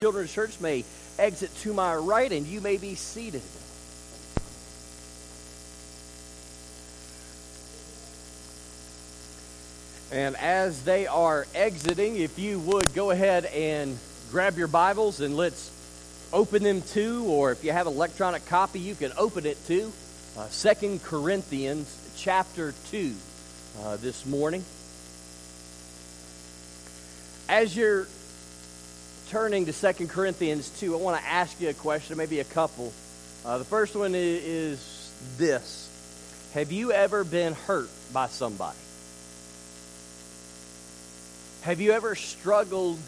Children's Church may exit to my right, and you may be seated. And as they are exiting, if you would go ahead and grab your Bibles and let's open them to, or if you have an electronic copy, you can open it to uh, Second Corinthians chapter 2 uh, this morning. As you're turning to Second Corinthians 2, I want to ask you a question, maybe a couple. Uh, the first one is, is this Have you ever been hurt by somebody? Have you ever struggled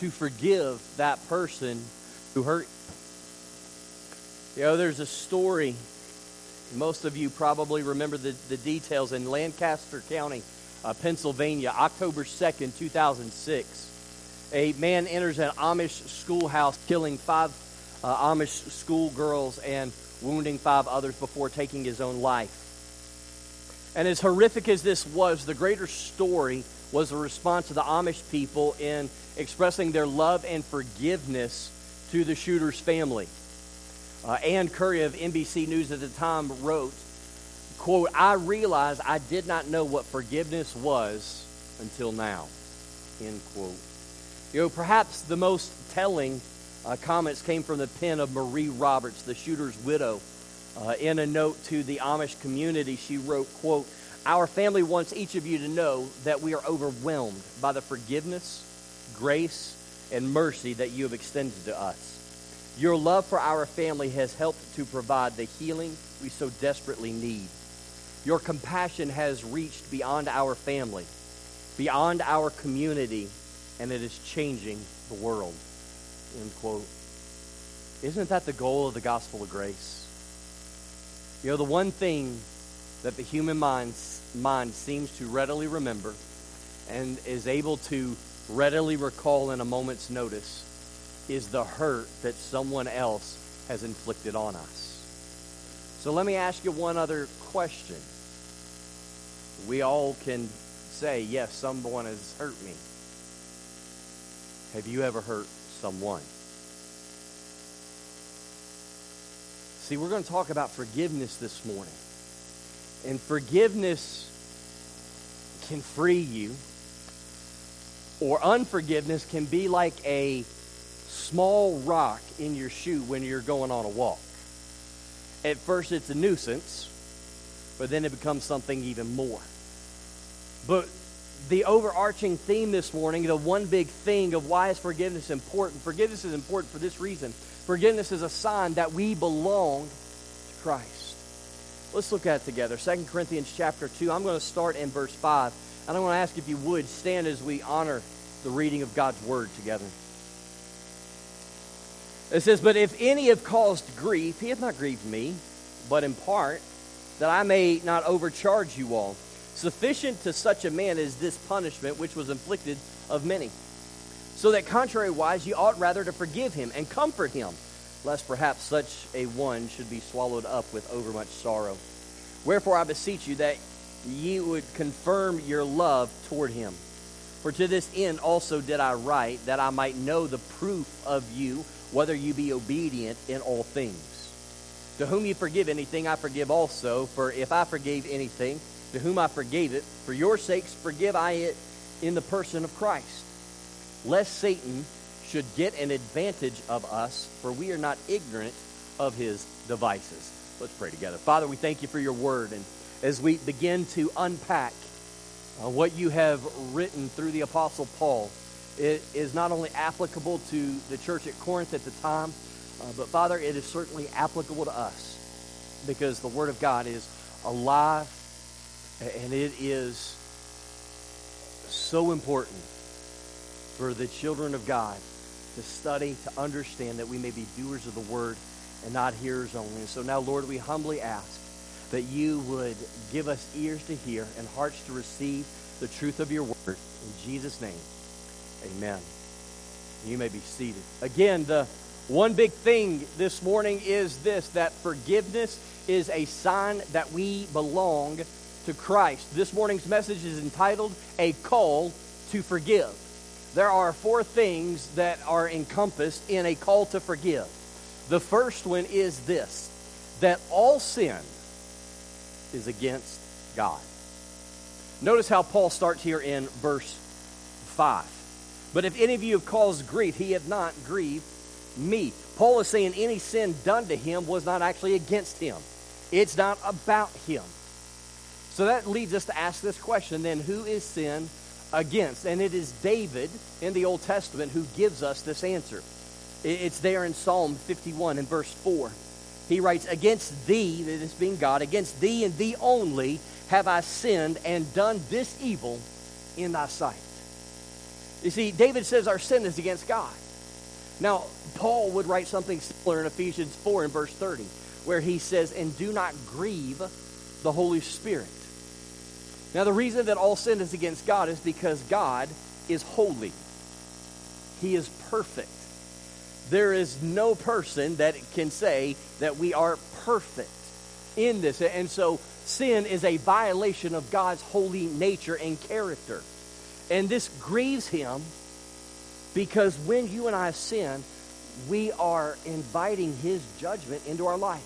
to forgive that person who hurt you? You know, there's a story, most of you probably remember the, the details in Lancaster County, uh, Pennsylvania, October 2nd, 2006 a man enters an Amish schoolhouse, killing five uh, Amish schoolgirls and wounding five others before taking his own life. And as horrific as this was, the greater story was the response of the Amish people in expressing their love and forgiveness to the shooter's family. Uh, Ann Curry of NBC News at the time wrote, quote, I realized I did not know what forgiveness was until now, end quote. You know, perhaps the most telling uh, comments came from the pen of Marie Roberts, the shooter's widow. Uh, in a note to the Amish community, she wrote, quote, Our family wants each of you to know that we are overwhelmed by the forgiveness, grace, and mercy that you have extended to us. Your love for our family has helped to provide the healing we so desperately need. Your compassion has reached beyond our family, beyond our community, and it is changing the world. End quote. Isn't that the goal of the gospel of grace? You know, the one thing that the human mind, mind seems to readily remember and is able to readily recall in a moment's notice is the hurt that someone else has inflicted on us. So let me ask you one other question. We all can say, yes, someone has hurt me. Have you ever hurt someone? See, we're going to talk about forgiveness this morning. And forgiveness can free you, or unforgiveness can be like a small rock in your shoe when you're going on a walk. At first, it's a nuisance, but then it becomes something even more. But the overarching theme this morning, the one big thing of why is forgiveness important. Forgiveness is important for this reason. Forgiveness is a sign that we belong to Christ. Let's look at it together. 2 Corinthians chapter 2. I'm going to start in verse 5. And I'm going to ask if you would stand as we honor the reading of God's word together. It says, But if any have caused grief, he hath not grieved me, but in part, that I may not overcharge you all. Sufficient to such a man is this punishment which was inflicted of many. So that contrariwise ye ought rather to forgive him and comfort him, lest perhaps such a one should be swallowed up with overmuch sorrow. Wherefore I beseech you that ye would confirm your love toward him. For to this end also did I write, that I might know the proof of you, whether you be obedient in all things. To whom ye forgive anything, I forgive also. For if I forgave anything, to whom I forgave it, for your sakes forgive I it in the person of Christ, lest Satan should get an advantage of us, for we are not ignorant of his devices. Let's pray together. Father, we thank you for your word. And as we begin to unpack uh, what you have written through the Apostle Paul, it is not only applicable to the church at Corinth at the time, uh, but Father, it is certainly applicable to us because the Word of God is alive and it is so important for the children of God to study, to understand that we may be doers of the word and not hearers only. And so now, Lord, we humbly ask that you would give us ears to hear and hearts to receive the truth of your word. In Jesus' name, amen. You may be seated. Again, the one big thing this morning is this that forgiveness is a sign that we belong to Christ. This morning's message is entitled A Call to Forgive. there are four things that are encompassed in a call to forgive. The first one is this that all sin is against God. Notice how Paul starts here in verse 5. But if any of you have caused grief, he hath not grieved me. Paul is saying any sin done to him was not actually against him, it's not about him. So that leads us to ask this question then who is sin against? And it is David in the Old Testament who gives us this answer. It's there in Psalm 51 in verse 4. He writes, Against thee, this being God, against thee and thee only have I sinned and done this evil in thy sight. You see, David says our sin is against God. Now, Paul would write something similar in Ephesians 4 in verse 30, where he says, And do not grieve the Holy Spirit. Now, the reason that all sin is against God is because God is holy, He is perfect. There is no person that can say that we are perfect in this. And so, sin is a violation of God's holy nature and character. And this grieves Him because when you and I sin, we are inviting His judgment into our life.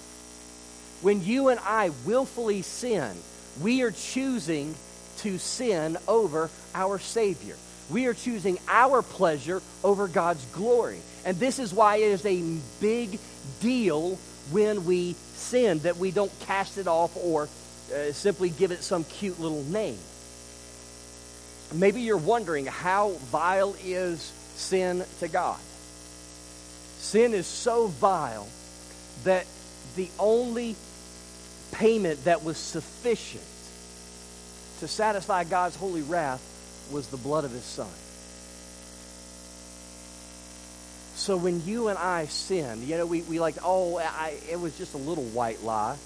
When you and I willfully sin, we are choosing to sin over our Savior. We are choosing our pleasure over God's glory. And this is why it is a big deal when we sin, that we don't cast it off or uh, simply give it some cute little name. Maybe you're wondering how vile is sin to God? Sin is so vile that the only payment that was sufficient to satisfy God's holy wrath was the blood of his son. So when you and I sin, you know, we, we like, oh, I, it was just a little white lie.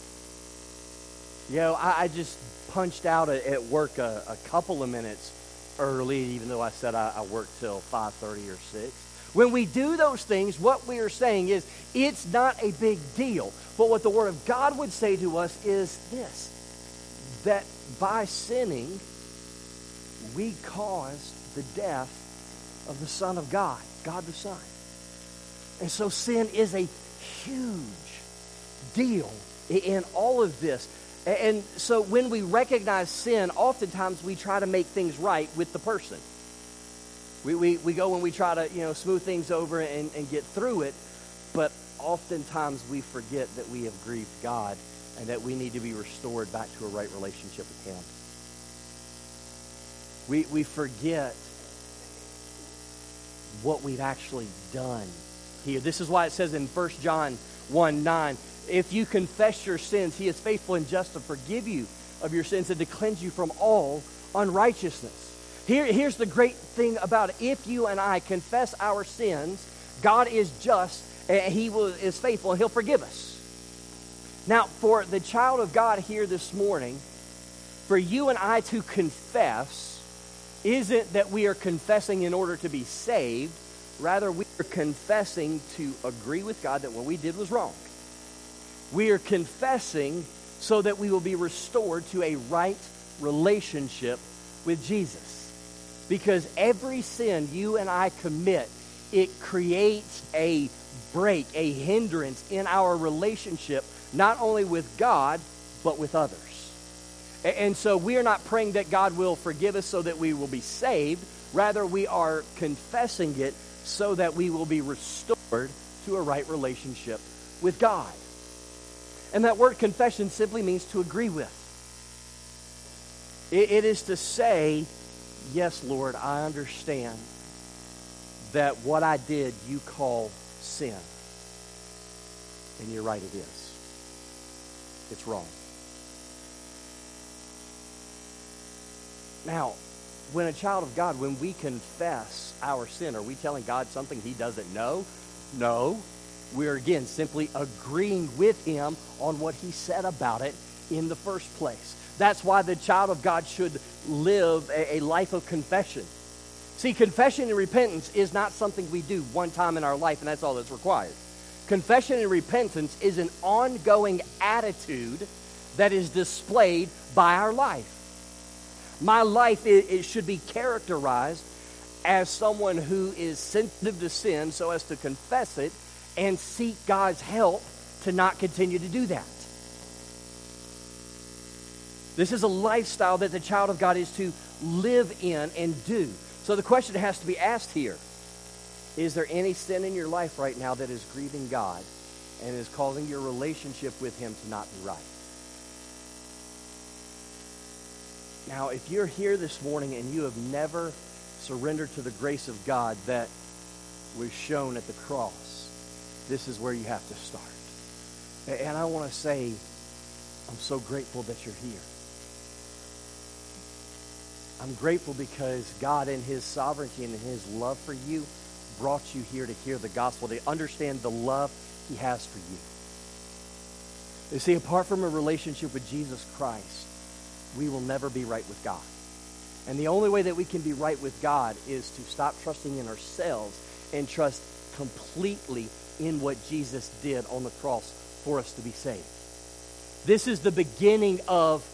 You know, I, I just punched out at work a, a, couple of minutes early, even though I said I, I worked till 5.30 or 6. When we do those things, what we are saying is it's not a big deal. But what the Word of God would say to us is this that by sinning, we caused the death of the Son of God, God the Son. And so sin is a huge deal in all of this. And so when we recognize sin, oftentimes we try to make things right with the person. We, we, we go and we try to, you know, smooth things over and, and get through it, but oftentimes we forget that we have grieved God and that we need to be restored back to a right relationship with Him. We, we forget what we've actually done here. This is why it says in 1 John 1 9, if you confess your sins, He is faithful and just to forgive you of your sins and to cleanse you from all unrighteousness. Here, here's the great thing about it. If you and I confess our sins, God is just, and He will, is faithful, and He'll forgive us. Now, for the child of God here this morning, for you and I to confess isn't that we are confessing in order to be saved. Rather, we are confessing to agree with God that what we did was wrong. We are confessing so that we will be restored to a right relationship with Jesus. Because every sin you and I commit, it creates a break, a hindrance in our relationship, not only with God, but with others. And so we are not praying that God will forgive us so that we will be saved. Rather, we are confessing it so that we will be restored to a right relationship with God. And that word confession simply means to agree with. it is to say, yes, Lord, I understand that what I did you call sin. And you're right, it is. It's wrong. Now, when a child of God, when we confess our sin, are we telling God something he doesn't know? No. We're again simply agreeing with him on what he said about it in the first place. That's why the child of God should live a, a life of confession. See, confession and repentance is not something we do one time in our life, and that's all that's required. Confession and repentance is an ongoing attitude that is displayed by our life. My life it, it should be characterized as someone who is sensitive to sin so as to confess it and seek God's help to not continue to do that. This is a lifestyle that the child of God is to live in and do. So the question has to be asked here is there any sin in your life right now that is grieving God and is causing your relationship with Him to not be right? Now, if you're here this morning and you have never surrendered to the grace of God that was shown at the cross, this is where you have to start. And I want to say, I'm so grateful that you're here. I'm grateful because God, in His sovereignty and in His love for you, brought you here to hear the gospel, to understand the love He has for you. You see, apart from a relationship with Jesus Christ, we will never be right with God. And the only way that we can be right with God is to stop trusting in ourselves and trust completely in what Jesus did on the cross for us to be saved. This is the beginning of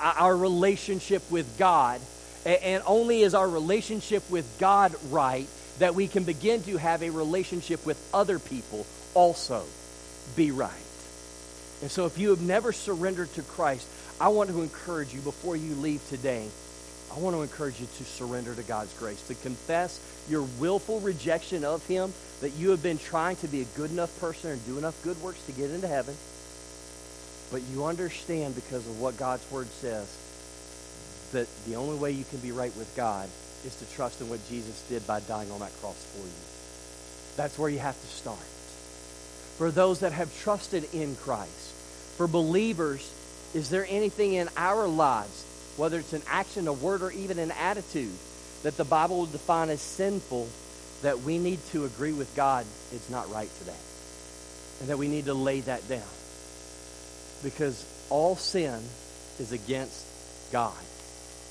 our relationship with God. And only is our relationship with God right that we can begin to have a relationship with other people also be right. And so if you have never surrendered to Christ, I want to encourage you before you leave today, I want to encourage you to surrender to God's grace, to confess your willful rejection of Him, that you have been trying to be a good enough person and do enough good works to get into heaven. But you understand because of what God's Word says that the only way you can be right with God is to trust in what Jesus did by dying on that cross for you. That's where you have to start. For those that have trusted in Christ, for believers, is there anything in our lives, whether it's an action, a word, or even an attitude, that the Bible will define as sinful that we need to agree with God it's not right today? And that we need to lay that down. Because all sin is against God.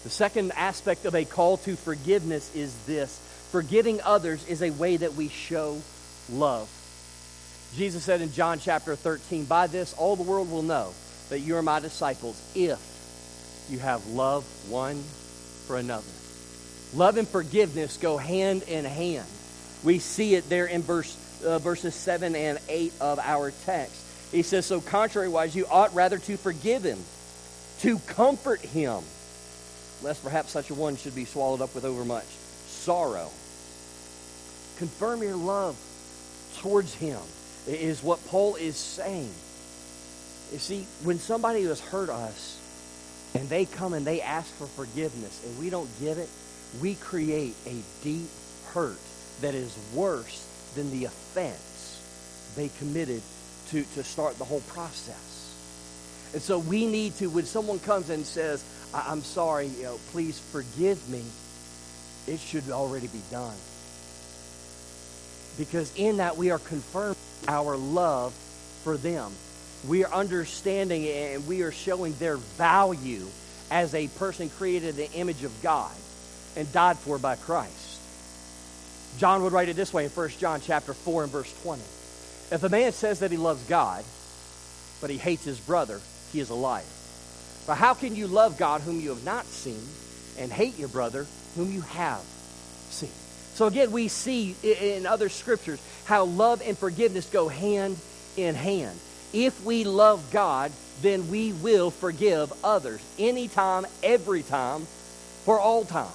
The second aspect of a call to forgiveness is this forgiving others is a way that we show love. Jesus said in John chapter 13, By this all the world will know that you are my disciples if you have love one for another. Love and forgiveness go hand in hand. We see it there in verse, uh, verses 7 and 8 of our text. He says, So contrariwise, you ought rather to forgive him, to comfort him, lest perhaps such a one should be swallowed up with overmuch sorrow. Confirm your love towards him, is what Paul is saying. You see, when somebody has hurt us and they come and they ask for forgiveness and we don't give it, we create a deep hurt that is worse than the offense they committed to, to start the whole process. And so we need to, when someone comes and says, I'm sorry, you know, please forgive me, it should already be done. Because in that we are confirming our love for them we are understanding and we are showing their value as a person created in the image of God and died for by Christ. John would write it this way in 1 John chapter 4 and verse 20. If a man says that he loves God, but he hates his brother, he is a liar. For how can you love God whom you have not seen and hate your brother whom you have seen? So again, we see in other scriptures how love and forgiveness go hand in hand if we love God, then we will forgive others anytime, every time, for all time.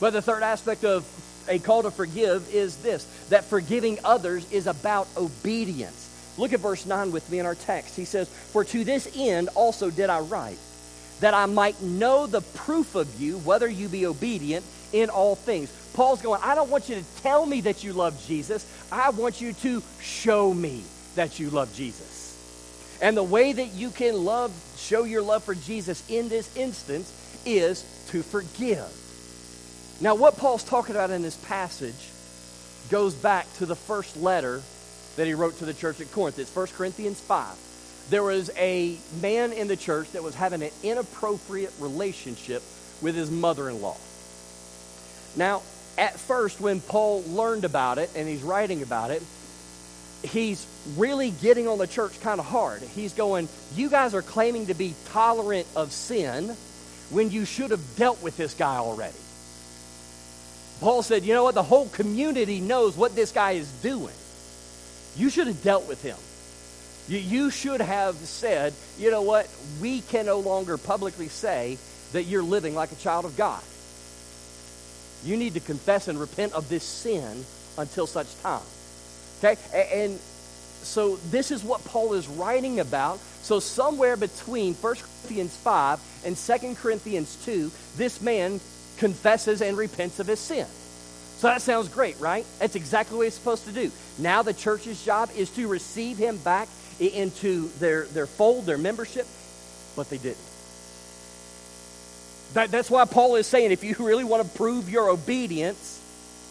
But the third aspect of a call to forgive is this that forgiving others is about obedience. Look at verse 9 with me in our text. He says, For to this end also did I write, that I might know the proof of you, whether you be obedient in all things. Paul's going, I don't want you to tell me that you love Jesus. I want you to show me that you love Jesus. And the way that you can love, show your love for Jesus in this instance is to forgive. Now, what Paul's talking about in this passage goes back to the first letter that he wrote to the church at Corinth. It's 1 Corinthians 5. There was a man in the church that was having an inappropriate relationship with his mother in law. Now, at first, when Paul learned about it and he's writing about it, he's really getting on the church kind of hard. He's going, You guys are claiming to be tolerant of sin when you should have dealt with this guy already. Paul said, you know what? The whole community knows what this guy is doing. You should have dealt with him. You, you should have said, you know what? We can no longer publicly say that you're living like a child of God. You need to confess and repent of this sin until such time. Okay? And so this is what Paul is writing about. So somewhere between 1 Corinthians 5 and 2 Corinthians 2, this man confesses and repents of his sin. So that sounds great, right? That's exactly what he's supposed to do. Now the church's job is to receive him back into their, their fold, their membership, but they didn't. That, that's why Paul is saying if you really want to prove your obedience,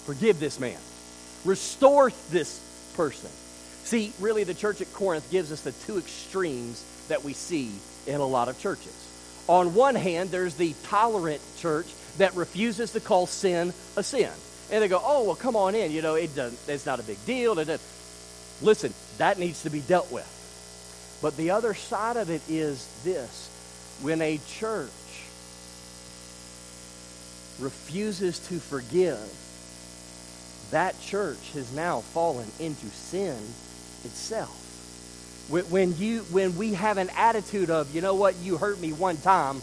forgive this man, restore this person. See, really, the church at Corinth gives us the two extremes that we see in a lot of churches. On one hand, there's the tolerant church that refuses to call sin a sin. And they go, oh, well, come on in. You know, it doesn't, it's not a big deal. Listen, that needs to be dealt with. But the other side of it is this when a church refuses to forgive, that church has now fallen into sin itself. When, you, when we have an attitude of, you know what, you hurt me one time,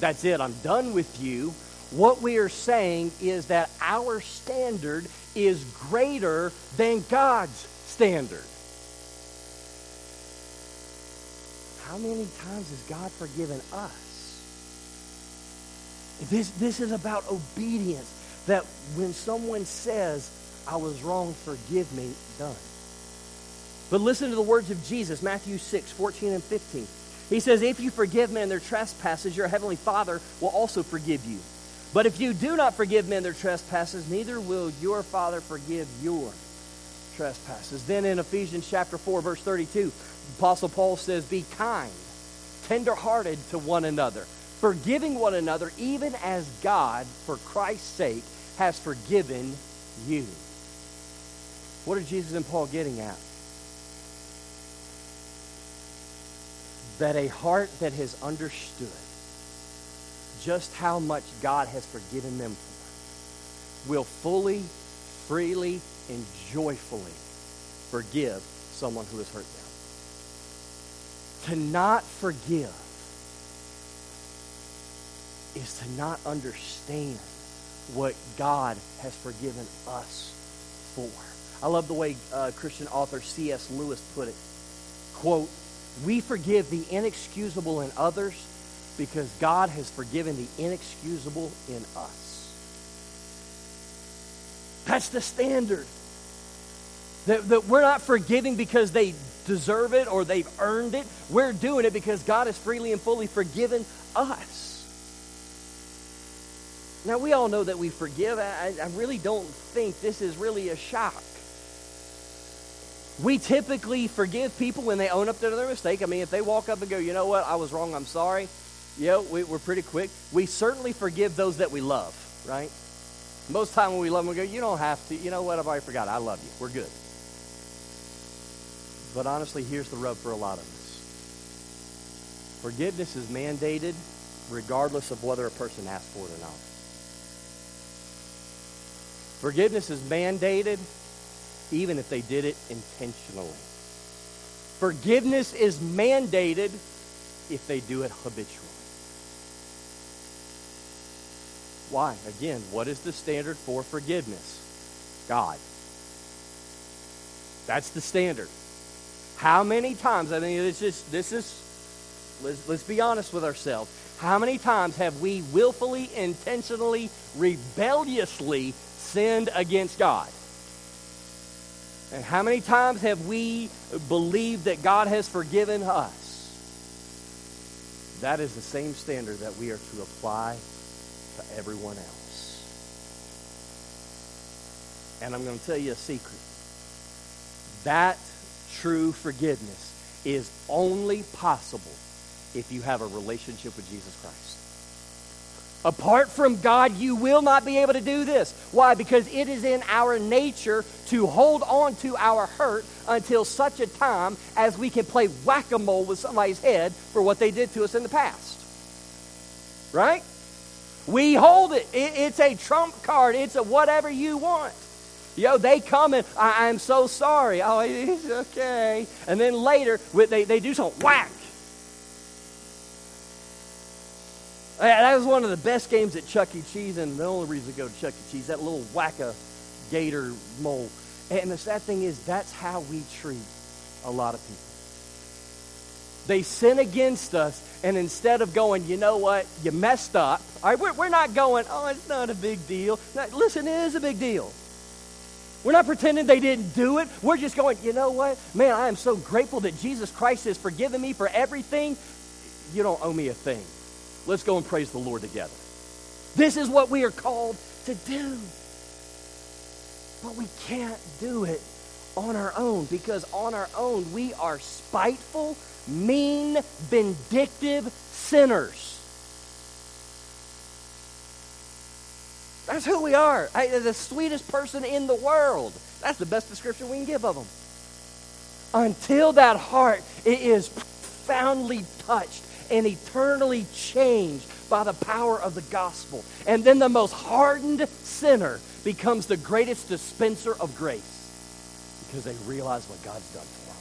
that's it, I'm done with you, what we are saying is that our standard is greater than God's standard. How many times has God forgiven us? This, this is about obedience. That when someone says, I was wrong, forgive me, done. But listen to the words of Jesus, Matthew 6, 14 and 15. He says, If you forgive men their trespasses, your heavenly Father will also forgive you. But if you do not forgive men their trespasses, neither will your Father forgive your trespasses. Then in Ephesians chapter 4, verse 32, Apostle Paul says, Be kind, tenderhearted to one another, forgiving one another, even as God, for Christ's sake, has forgiven you. What are Jesus and Paul getting at? That a heart that has understood just how much God has forgiven them for will fully, freely, and joyfully forgive someone who has hurt them. To not forgive is to not understand what God has forgiven us for. I love the way uh, Christian author C.S. Lewis put it. Quote, we forgive the inexcusable in others because God has forgiven the inexcusable in us. That's the standard. That, that we're not forgiving because they deserve it or they've earned it. We're doing it because God has freely and fully forgiven us. Now, we all know that we forgive. I, I really don't think this is really a shock. We typically forgive people when they own up to their mistake. I mean, if they walk up and go, you know what, I was wrong, I'm sorry, yeah, we, are pretty quick. We certainly forgive those that we love, right? Most time when we love them, we go, you don't have to. You know what, I've already forgot. I love you. We're good. But honestly, here's the rub for a lot of us. Forgiveness is mandated regardless of whether a person asks for it or not. Forgiveness is mandated even if they did it intentionally. Forgiveness is mandated if they do it habitually. Why? Again, what is the standard for forgiveness? God. That's the standard. How many times, I mean, it's just, this is, let's, let's be honest with ourselves. How many times have we willfully, intentionally, rebelliously sinned against God? And how many times have we believed that God has forgiven us? That is the same standard that we are to apply to everyone else. And I'm going to tell you a secret. That true forgiveness is only possible if you have a relationship with Jesus Christ. Apart from God, you will not be able to do this. Why? Because it is in our nature to hold on to our hurt until such a time as we can play whack a mole with somebody's head for what they did to us in the past. Right? We hold it. it. It's a trump card. It's a whatever you want. Yo, they come and I, am so sorry. Oh, it's okay. And then later, they, they do something whack. That was one of the best games at Chuck E. Cheese, and the only reason to go to Chuck E. Cheese, that little whack-a gator mole. And the sad thing is, that's how we treat a lot of people. They sin against us, and instead of going, you know what, you messed up, all right, we're, we're not going, oh, it's not a big deal. Now, listen, it is a big deal. We're not pretending they didn't do it. We're just going, you know what? Man, I am so grateful that Jesus Christ has forgiven me for everything. You don't owe me a thing. Let's go and praise the Lord together. This is what we are called to do. But we can't do it on our own because on our own we are spiteful, mean, vindictive sinners. That's who we are. I, the sweetest person in the world. That's the best description we can give of them. Until that heart is profoundly touched and eternally changed by the power of the gospel. And then the most hardened sinner becomes the greatest dispenser of grace because they realize what God's done for them.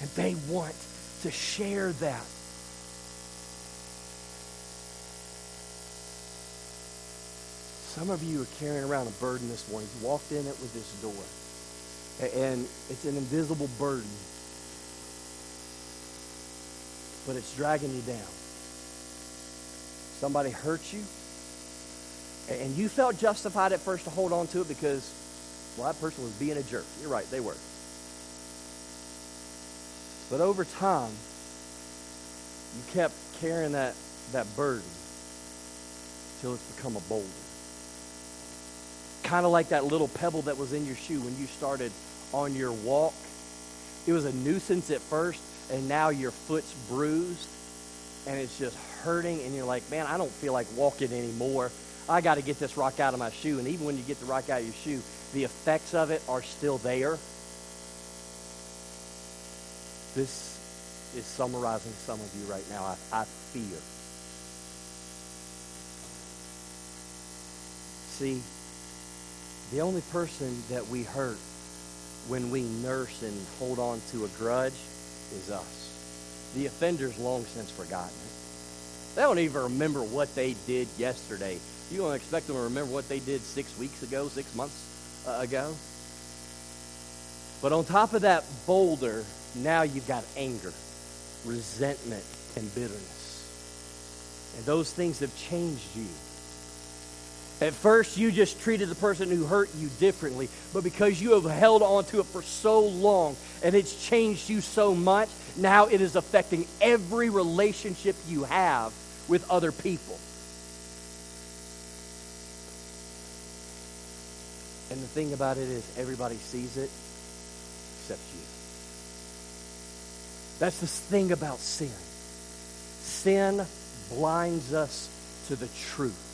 And they want to share that. Some of you are carrying around a burden this morning. You walked in it with this door. And it's an invisible burden but it's dragging you down. Somebody hurt you, and you felt justified at first to hold on to it because, well, that person was being a jerk. You're right, they were. But over time, you kept carrying that, that burden till it's become a boulder. Kind of like that little pebble that was in your shoe when you started on your walk. It was a nuisance at first, and now your foot's bruised and it's just hurting and you're like, man, I don't feel like walking anymore. I got to get this rock out of my shoe. And even when you get the rock out of your shoe, the effects of it are still there. This is summarizing some of you right now. I, I fear. See, the only person that we hurt when we nurse and hold on to a grudge is us. The offender's long since forgotten They don't even remember what they did yesterday. You don't expect them to remember what they did six weeks ago, six months uh, ago. But on top of that boulder, now you've got anger, resentment, and bitterness. And those things have changed you. At first, you just treated the person who hurt you differently, but because you have held on to it for so long and it's changed you so much, now it is affecting every relationship you have with other people. And the thing about it is, everybody sees it except you. That's the thing about sin. Sin blinds us to the truth.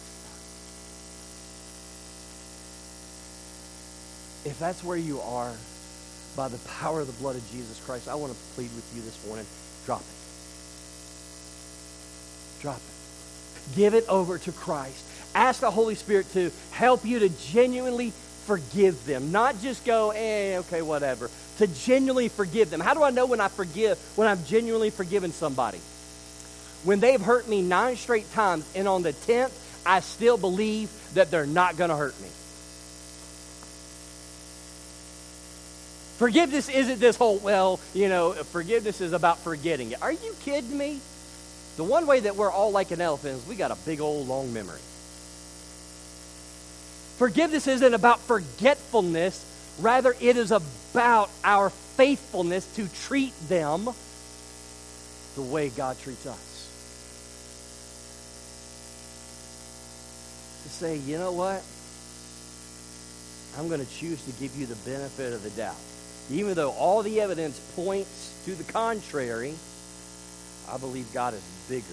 If that's where you are, by the power of the blood of Jesus Christ, I want to plead with you this morning drop it. Drop it. Give it over to Christ. Ask the Holy Spirit to help you to genuinely forgive them. Not just go, eh, okay, whatever. To genuinely forgive them. How do I know when I forgive, when I'm genuinely forgiven somebody? When they've hurt me nine straight times, and on the tenth, I still believe that they're not going to hurt me. Forgiveness isn't this whole, well, you know, forgiveness is about forgetting it. Are you kidding me? The one way that we're all like an elephant is we got a big old long memory. Forgiveness isn't about forgetfulness, rather, it is about our faithfulness to treat them the way God treats us. To say, you know what? I'm going to choose to give you the benefit of the doubt. Even though all the evidence points to the contrary, I believe God is bigger.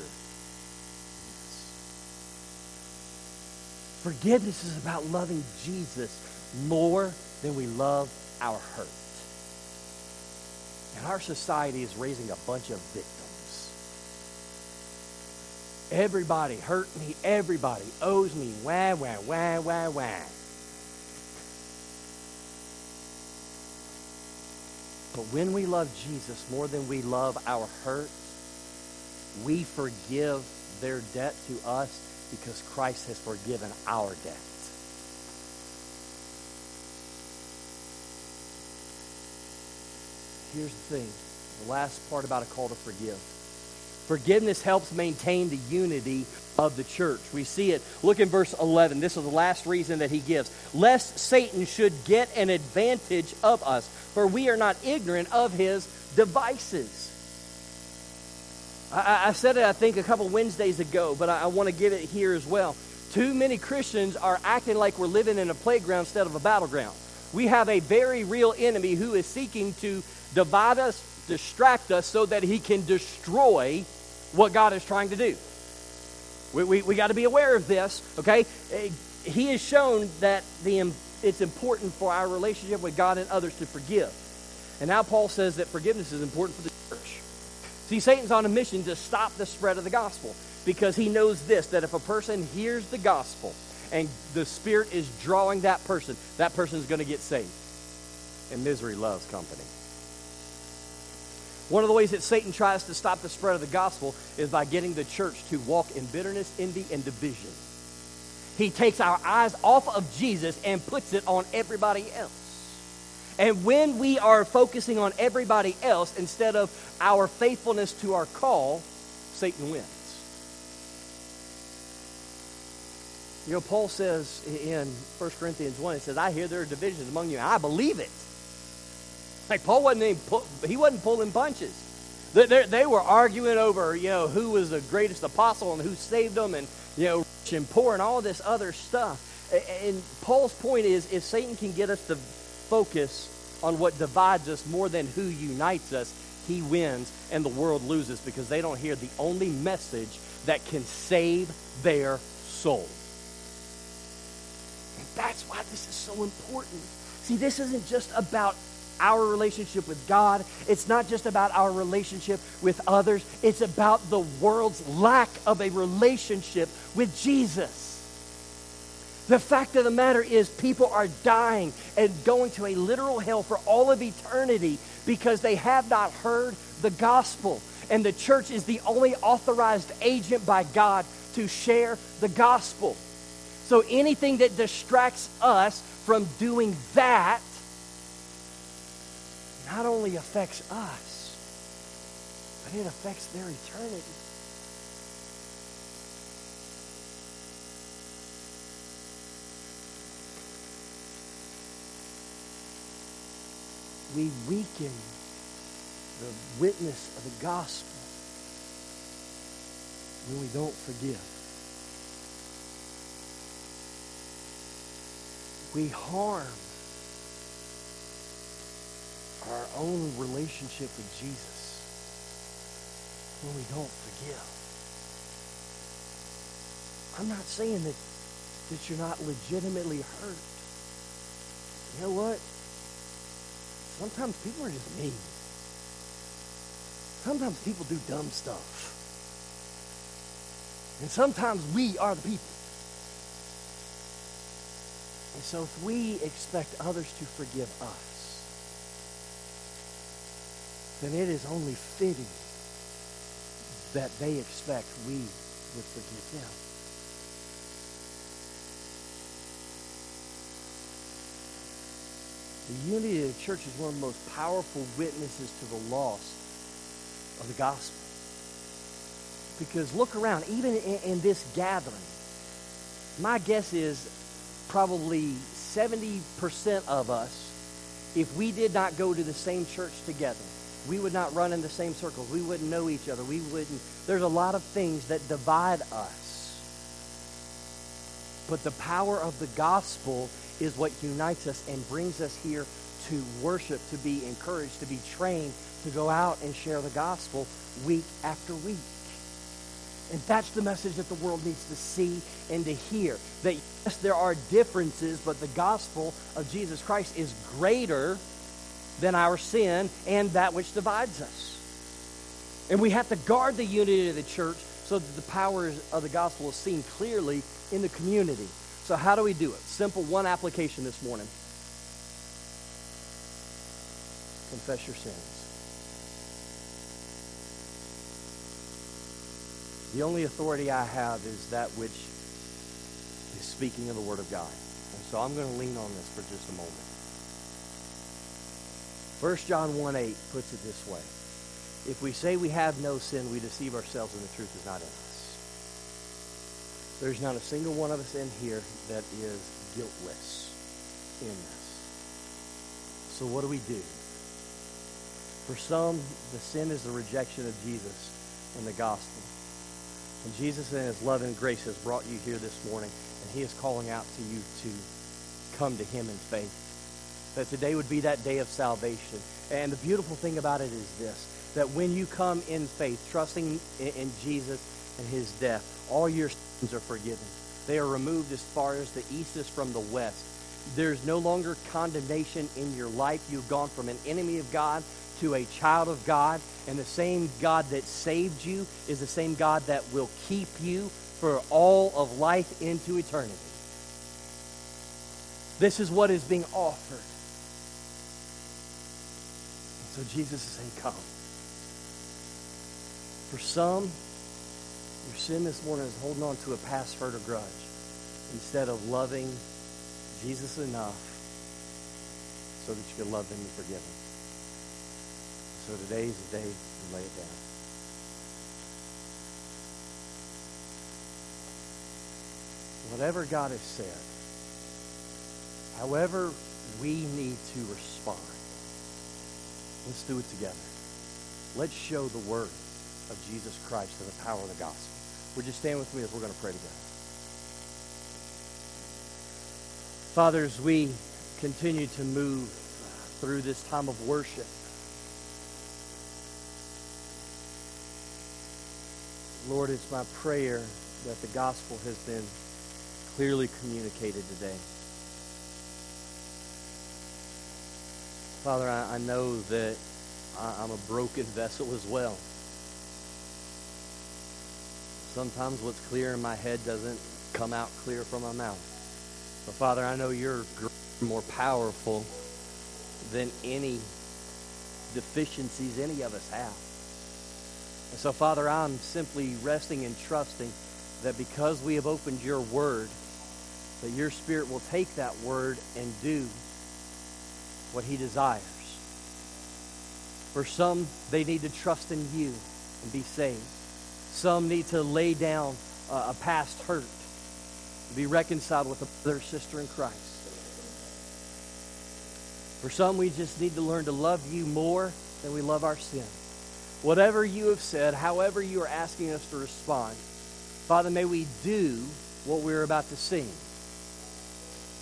Forgiveness is about loving Jesus more than we love our hurt. And our society is raising a bunch of victims. Everybody hurt me. Everybody owes me. Wah, wah, wah, wah, wah. But when we love Jesus more than we love our hurt, we forgive their debt to us because Christ has forgiven our debt. Here's the thing the last part about a call to forgive. Forgiveness helps maintain the unity of the church. We see it. Look in verse 11. This is the last reason that he gives. Lest Satan should get an advantage of us, for we are not ignorant of his devices. I, I said it, I think, a couple Wednesdays ago, but I, I want to give it here as well. Too many Christians are acting like we're living in a playground instead of a battleground. We have a very real enemy who is seeking to divide us, distract us, so that he can destroy what God is trying to do. We, we, we got to be aware of this, okay? Eh, he has shown that the, it's important for our relationship with God and others to forgive. And now Paul says that forgiveness is important for the church. See, Satan's on a mission to stop the spread of the gospel because he knows this that if a person hears the gospel and the Spirit is drawing that person, that person is going to get saved. And misery loves company. One of the ways that Satan tries to stop the spread of the gospel is by getting the church to walk in bitterness, envy, and division. He takes our eyes off of Jesus and puts it on everybody else. And when we are focusing on everybody else instead of our faithfulness to our call, Satan wins. You know, Paul says in 1 Corinthians 1, he says, I hear there are divisions among you. and I believe it. Like Paul wasn't even he wasn't pulling punches. They, they, they, were arguing over you know who was the greatest apostle and who saved them and you know rich and poor and all this other stuff. And Paul's point is if Satan can get us to focus on what divides us more than who unites us, he wins and the world loses because they don't hear the only message that can save their soul. And that's why this is so important. See, this isn't just about our relationship with God. It's not just about our relationship with others. It's about the world's lack of a relationship with Jesus. The fact of the matter is, people are dying and going to a literal hell for all of eternity because they have not heard the gospel. And the church is the only authorized agent by God to share the gospel. So anything that distracts us from doing that not only affects us, but it affects their eternity. We weaken the witness of the gospel when we don't forgive. We harm our own relationship with Jesus when we don't forgive. I'm not saying that, that you're not legitimately hurt. You know what? Sometimes people are just mean. Sometimes people do dumb stuff. And sometimes we are the people. And so if we expect others to forgive us, then it is only fitting that they expect we would forgive them. The unity of the church is one of the most powerful witnesses to the loss of the gospel. Because look around, even in, in this gathering, my guess is probably 70% of us, if we did not go to the same church together, we would not run in the same circles. We wouldn't know each other. We wouldn't. There's a lot of things that divide us. But the power of the gospel is what unites us and brings us here to worship, to be encouraged, to be trained, to go out and share the gospel week after week. And that's the message that the world needs to see and to hear. That yes, there are differences, but the gospel of Jesus Christ is greater than our sin and that which divides us. And we have to guard the unity of the church so that the power of the gospel is seen clearly in the community. So, how do we do it? Simple one application this morning confess your sins. The only authority I have is that which is speaking of the Word of God. And so I'm going to lean on this for just a moment. 1 John 1 8 puts it this way If we say we have no sin, we deceive ourselves and the truth is not in us. There's not a single one of us in here that is guiltless in this. So what do we do? For some, the sin is the rejection of Jesus and the gospel. And Jesus in his love and grace has brought you here this morning, and he is calling out to you to come to him in faith. That today would be that day of salvation. And the beautiful thing about it is this that when you come in faith, trusting in Jesus and his death, all your sins are forgiven. They are removed as far as the east is from the west. There's no longer condemnation in your life. You've gone from an enemy of God to a child of God, and the same God that saved you is the same God that will keep you for all of life into eternity. This is what is being offered. So Jesus is saying, Come. For some, your sin this morning is holding on to a past hurt or grudge instead of loving Jesus enough so that you can love them and forgive them. So today is the day to lay it down. Whatever God has said, however we need to respond, let's do it together. Let's show the word of Jesus Christ and the power of the gospel. Would you stand with me as we're going to pray together? Fathers, we continue to move through this time of worship, Lord, it's my prayer that the gospel has been clearly communicated today. Father, I, I know that I, I'm a broken vessel as well. Sometimes what's clear in my head doesn't come out clear from my mouth. But Father, I know you're more powerful than any deficiencies any of us have. And so, Father, I'm simply resting and trusting that because we have opened your word, that your Spirit will take that word and do what he desires. For some, they need to trust in you and be saved. Some need to lay down a past hurt, be reconciled with a brother sister in Christ. For some, we just need to learn to love you more than we love our sin. Whatever you have said, however you are asking us to respond, Father, may we do what we're about to sing.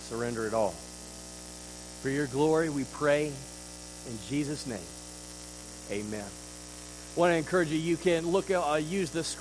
Surrender it all. For your glory, we pray in Jesus' name. Amen. Want to encourage you, you can look, uh, use the screen.